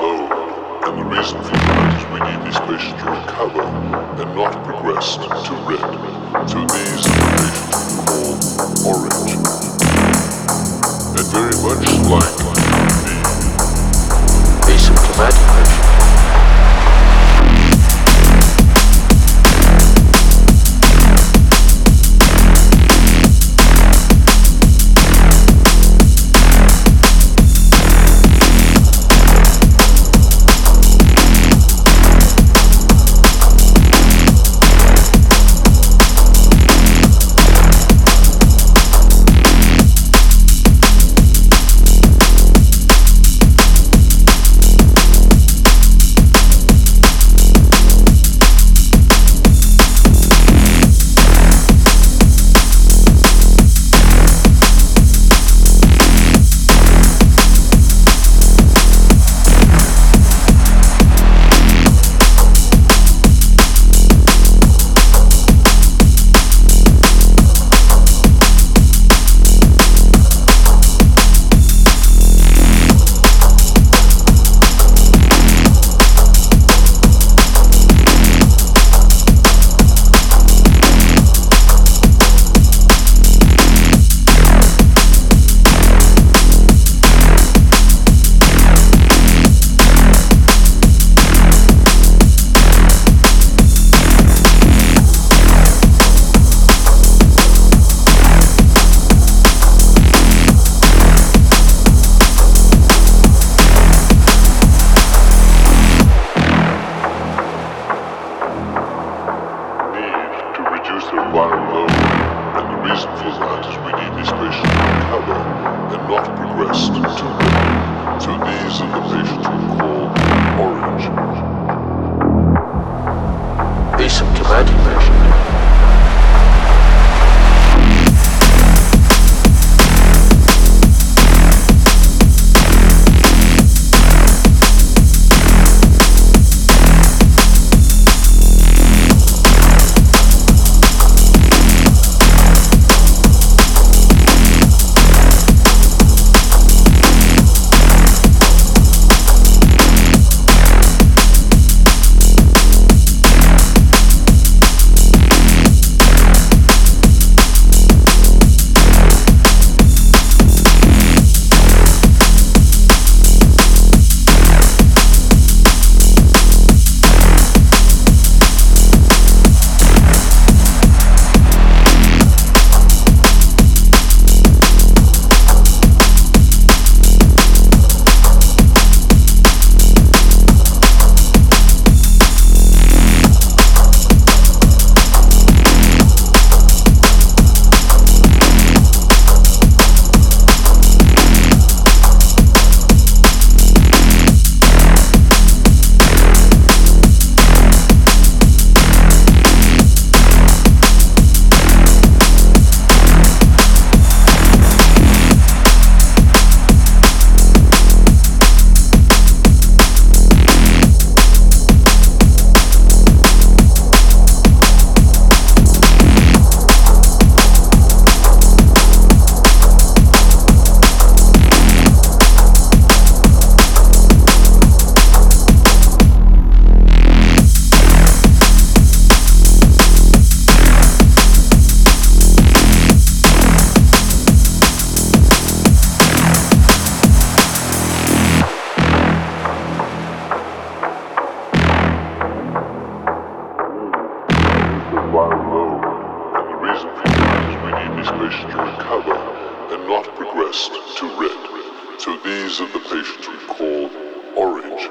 low, and the reason for that is we need these patients to recover and not progress to red. So these patients we call orange. And very much like not red. So these are the patients we call orange